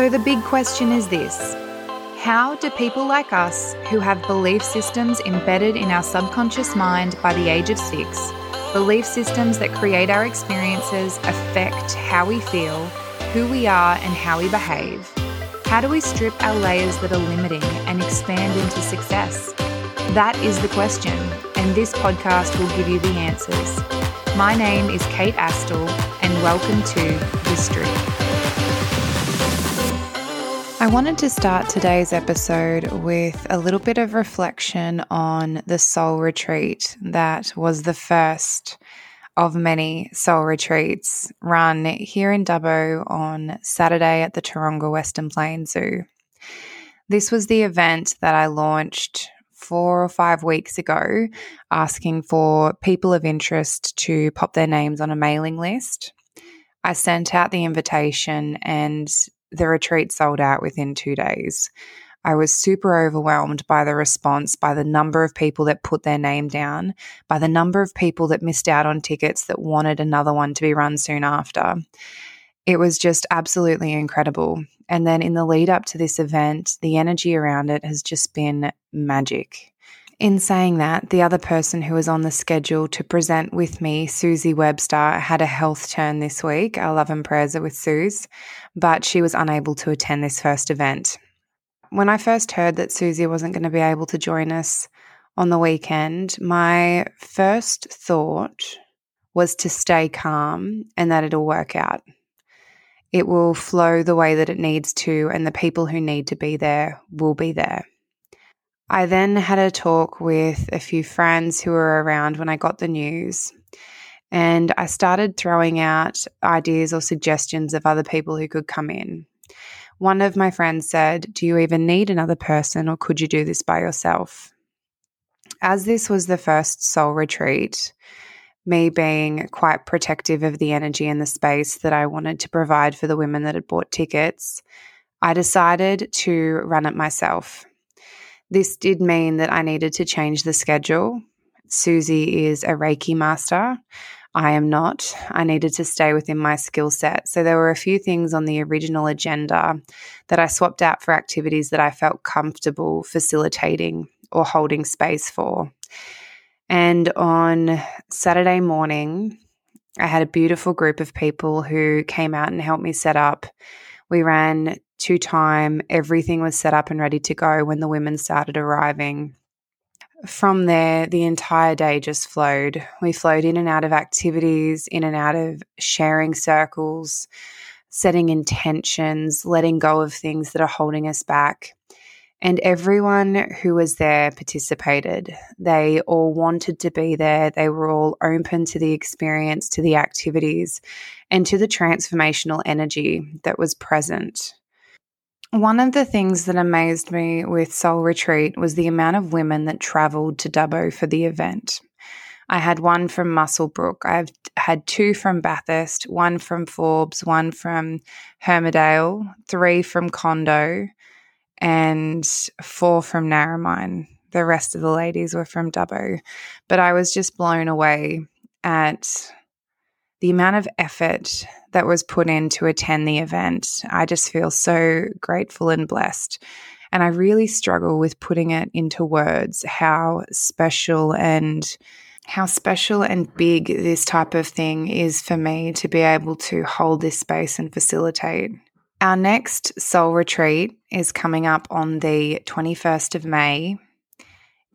So the big question is this How do people like us, who have belief systems embedded in our subconscious mind by the age of six, belief systems that create our experiences, affect how we feel, who we are, and how we behave, how do we strip our layers that are limiting and expand into success? That is the question, and this podcast will give you the answers. My name is Kate Astill, and welcome to The Strip. I wanted to start today's episode with a little bit of reflection on the soul retreat that was the first of many soul retreats run here in Dubbo on Saturday at the Taronga Western Plains Zoo. This was the event that I launched four or five weeks ago, asking for people of interest to pop their names on a mailing list. I sent out the invitation and the retreat sold out within two days. I was super overwhelmed by the response, by the number of people that put their name down, by the number of people that missed out on tickets that wanted another one to be run soon after. It was just absolutely incredible. And then in the lead up to this event, the energy around it has just been magic. In saying that, the other person who was on the schedule to present with me, Susie Webster, had a health turn this week. Our love and prayers are with Suze, but she was unable to attend this first event when I first heard that Susie wasn't going to be able to join us on the weekend, my first thought was to stay calm and that it'll work out. It will flow the way that it needs to, and the people who need to be there will be there. I then had a talk with a few friends who were around when I got the news, and I started throwing out ideas or suggestions of other people who could come in. One of my friends said, Do you even need another person or could you do this by yourself? As this was the first soul retreat, me being quite protective of the energy and the space that I wanted to provide for the women that had bought tickets, I decided to run it myself. This did mean that I needed to change the schedule. Susie is a Reiki master. I am not. I needed to stay within my skill set. So there were a few things on the original agenda that I swapped out for activities that I felt comfortable facilitating or holding space for. And on Saturday morning, I had a beautiful group of people who came out and helped me set up. We ran two time, everything was set up and ready to go when the women started arriving from there, the entire day just flowed. We flowed in and out of activities, in and out of sharing circles, setting intentions, letting go of things that are holding us back. And everyone who was there participated. They all wanted to be there. They were all open to the experience, to the activities, and to the transformational energy that was present. One of the things that amazed me with Soul Retreat was the amount of women that travelled to Dubbo for the event. I had one from Muswellbrook, I've had two from Bathurst, one from Forbes, one from Hermidale, three from Condo, and four from Narromine. The rest of the ladies were from Dubbo. But I was just blown away at the amount of effort that was put in to attend the event. I just feel so grateful and blessed. And I really struggle with putting it into words how special and how special and big this type of thing is for me to be able to hold this space and facilitate. Our next soul retreat is coming up on the 21st of May,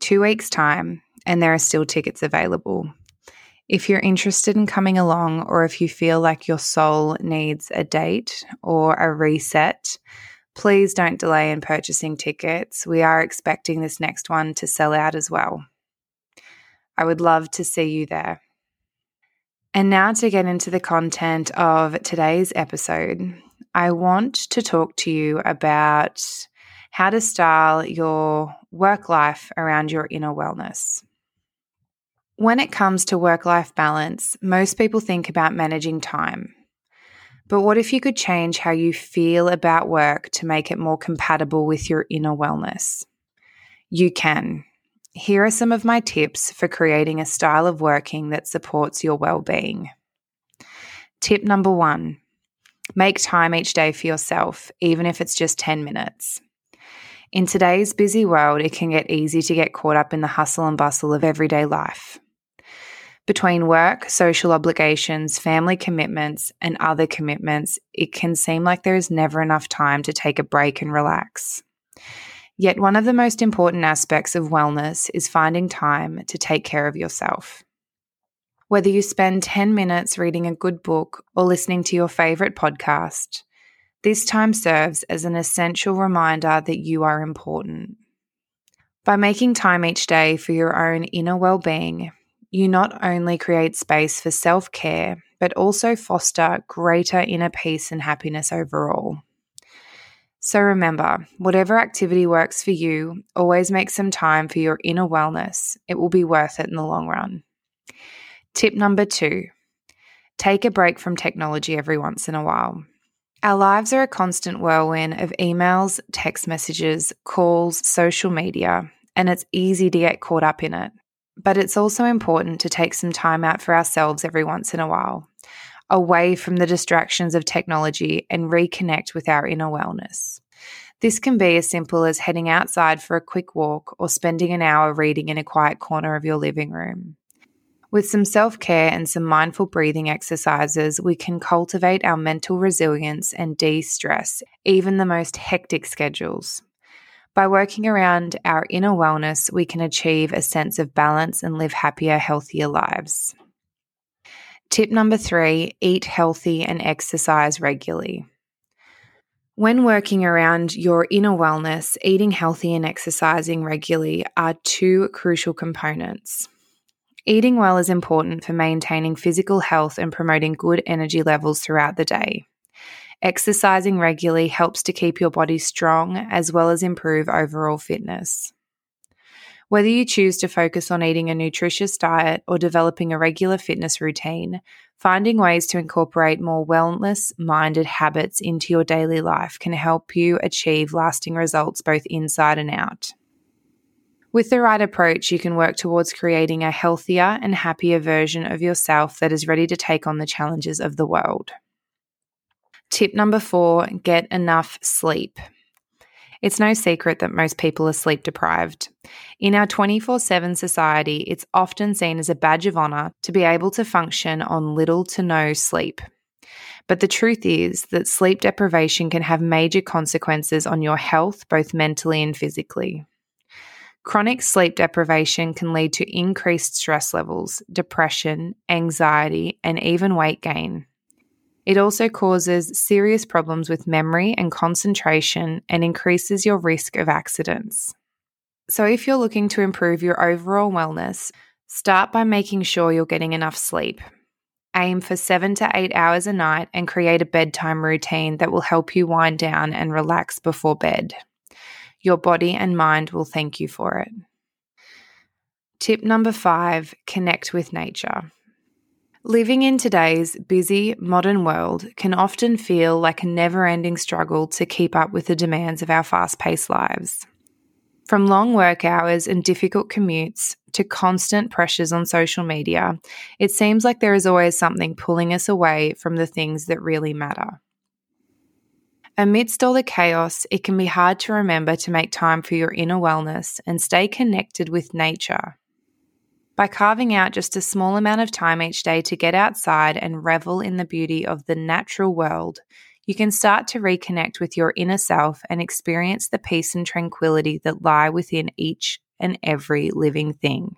two weeks' time, and there are still tickets available. If you're interested in coming along, or if you feel like your soul needs a date or a reset, please don't delay in purchasing tickets. We are expecting this next one to sell out as well. I would love to see you there. And now to get into the content of today's episode, I want to talk to you about how to style your work life around your inner wellness. When it comes to work life balance, most people think about managing time. But what if you could change how you feel about work to make it more compatible with your inner wellness? You can. Here are some of my tips for creating a style of working that supports your well being. Tip number one Make time each day for yourself, even if it's just 10 minutes. In today's busy world, it can get easy to get caught up in the hustle and bustle of everyday life. Between work, social obligations, family commitments, and other commitments, it can seem like there is never enough time to take a break and relax. Yet, one of the most important aspects of wellness is finding time to take care of yourself. Whether you spend 10 minutes reading a good book or listening to your favorite podcast, this time serves as an essential reminder that you are important. By making time each day for your own inner well being, you not only create space for self care, but also foster greater inner peace and happiness overall. So remember, whatever activity works for you, always make some time for your inner wellness. It will be worth it in the long run. Tip number two take a break from technology every once in a while. Our lives are a constant whirlwind of emails, text messages, calls, social media, and it's easy to get caught up in it. But it's also important to take some time out for ourselves every once in a while, away from the distractions of technology and reconnect with our inner wellness. This can be as simple as heading outside for a quick walk or spending an hour reading in a quiet corner of your living room. With some self care and some mindful breathing exercises, we can cultivate our mental resilience and de stress even the most hectic schedules. By working around our inner wellness, we can achieve a sense of balance and live happier, healthier lives. Tip number three eat healthy and exercise regularly. When working around your inner wellness, eating healthy and exercising regularly are two crucial components. Eating well is important for maintaining physical health and promoting good energy levels throughout the day. Exercising regularly helps to keep your body strong as well as improve overall fitness. Whether you choose to focus on eating a nutritious diet or developing a regular fitness routine, finding ways to incorporate more wellness minded habits into your daily life can help you achieve lasting results both inside and out. With the right approach, you can work towards creating a healthier and happier version of yourself that is ready to take on the challenges of the world. Tip number four get enough sleep. It's no secret that most people are sleep deprived. In our 24 7 society, it's often seen as a badge of honour to be able to function on little to no sleep. But the truth is that sleep deprivation can have major consequences on your health, both mentally and physically. Chronic sleep deprivation can lead to increased stress levels, depression, anxiety, and even weight gain. It also causes serious problems with memory and concentration and increases your risk of accidents. So, if you're looking to improve your overall wellness, start by making sure you're getting enough sleep. Aim for seven to eight hours a night and create a bedtime routine that will help you wind down and relax before bed. Your body and mind will thank you for it. Tip number five connect with nature. Living in today's busy, modern world can often feel like a never ending struggle to keep up with the demands of our fast paced lives. From long work hours and difficult commutes to constant pressures on social media, it seems like there is always something pulling us away from the things that really matter. Amidst all the chaos, it can be hard to remember to make time for your inner wellness and stay connected with nature. By carving out just a small amount of time each day to get outside and revel in the beauty of the natural world, you can start to reconnect with your inner self and experience the peace and tranquility that lie within each and every living thing.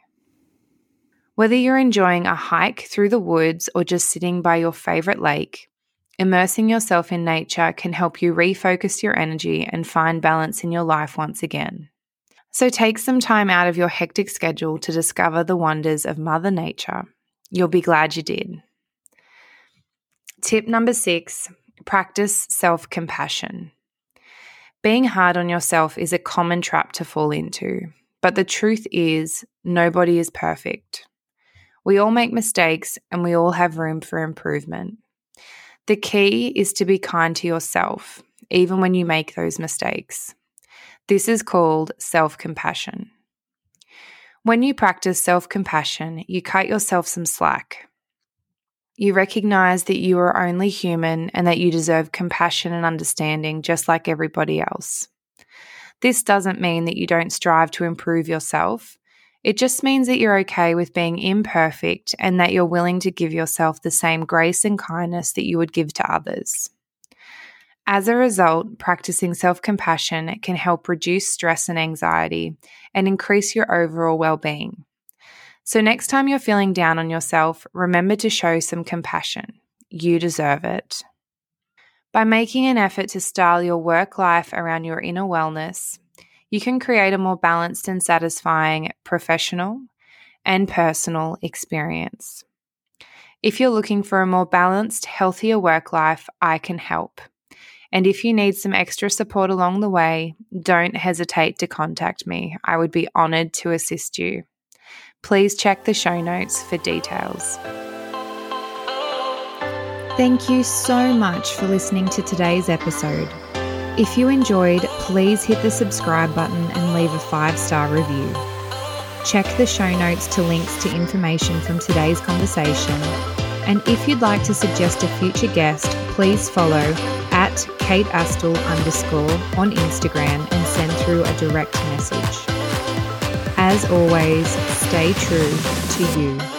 Whether you're enjoying a hike through the woods or just sitting by your favorite lake, immersing yourself in nature can help you refocus your energy and find balance in your life once again. So take some time out of your hectic schedule to discover the wonders of Mother Nature. You'll be glad you did. Tip number six practice self compassion. Being hard on yourself is a common trap to fall into, but the truth is, nobody is perfect. We all make mistakes and we all have room for improvement. The key is to be kind to yourself, even when you make those mistakes. This is called self compassion. When you practice self compassion, you cut yourself some slack. You recognize that you are only human and that you deserve compassion and understanding just like everybody else. This doesn't mean that you don't strive to improve yourself. It just means that you're okay with being imperfect and that you're willing to give yourself the same grace and kindness that you would give to others. As a result, practicing self compassion can help reduce stress and anxiety and increase your overall well being. So, next time you're feeling down on yourself, remember to show some compassion. You deserve it. By making an effort to style your work life around your inner wellness, you can create a more balanced and satisfying professional and personal experience. If you're looking for a more balanced, healthier work life, I can help. And if you need some extra support along the way, don't hesitate to contact me. I would be honored to assist you. Please check the show notes for details. Thank you so much for listening to today's episode. If you enjoyed, please hit the subscribe button and leave a five star review. Check the show notes to links to information from today's conversation. And if you'd like to suggest a future guest, please follow at Kate Astill underscore on Instagram and send through a direct message. As always, stay true to you.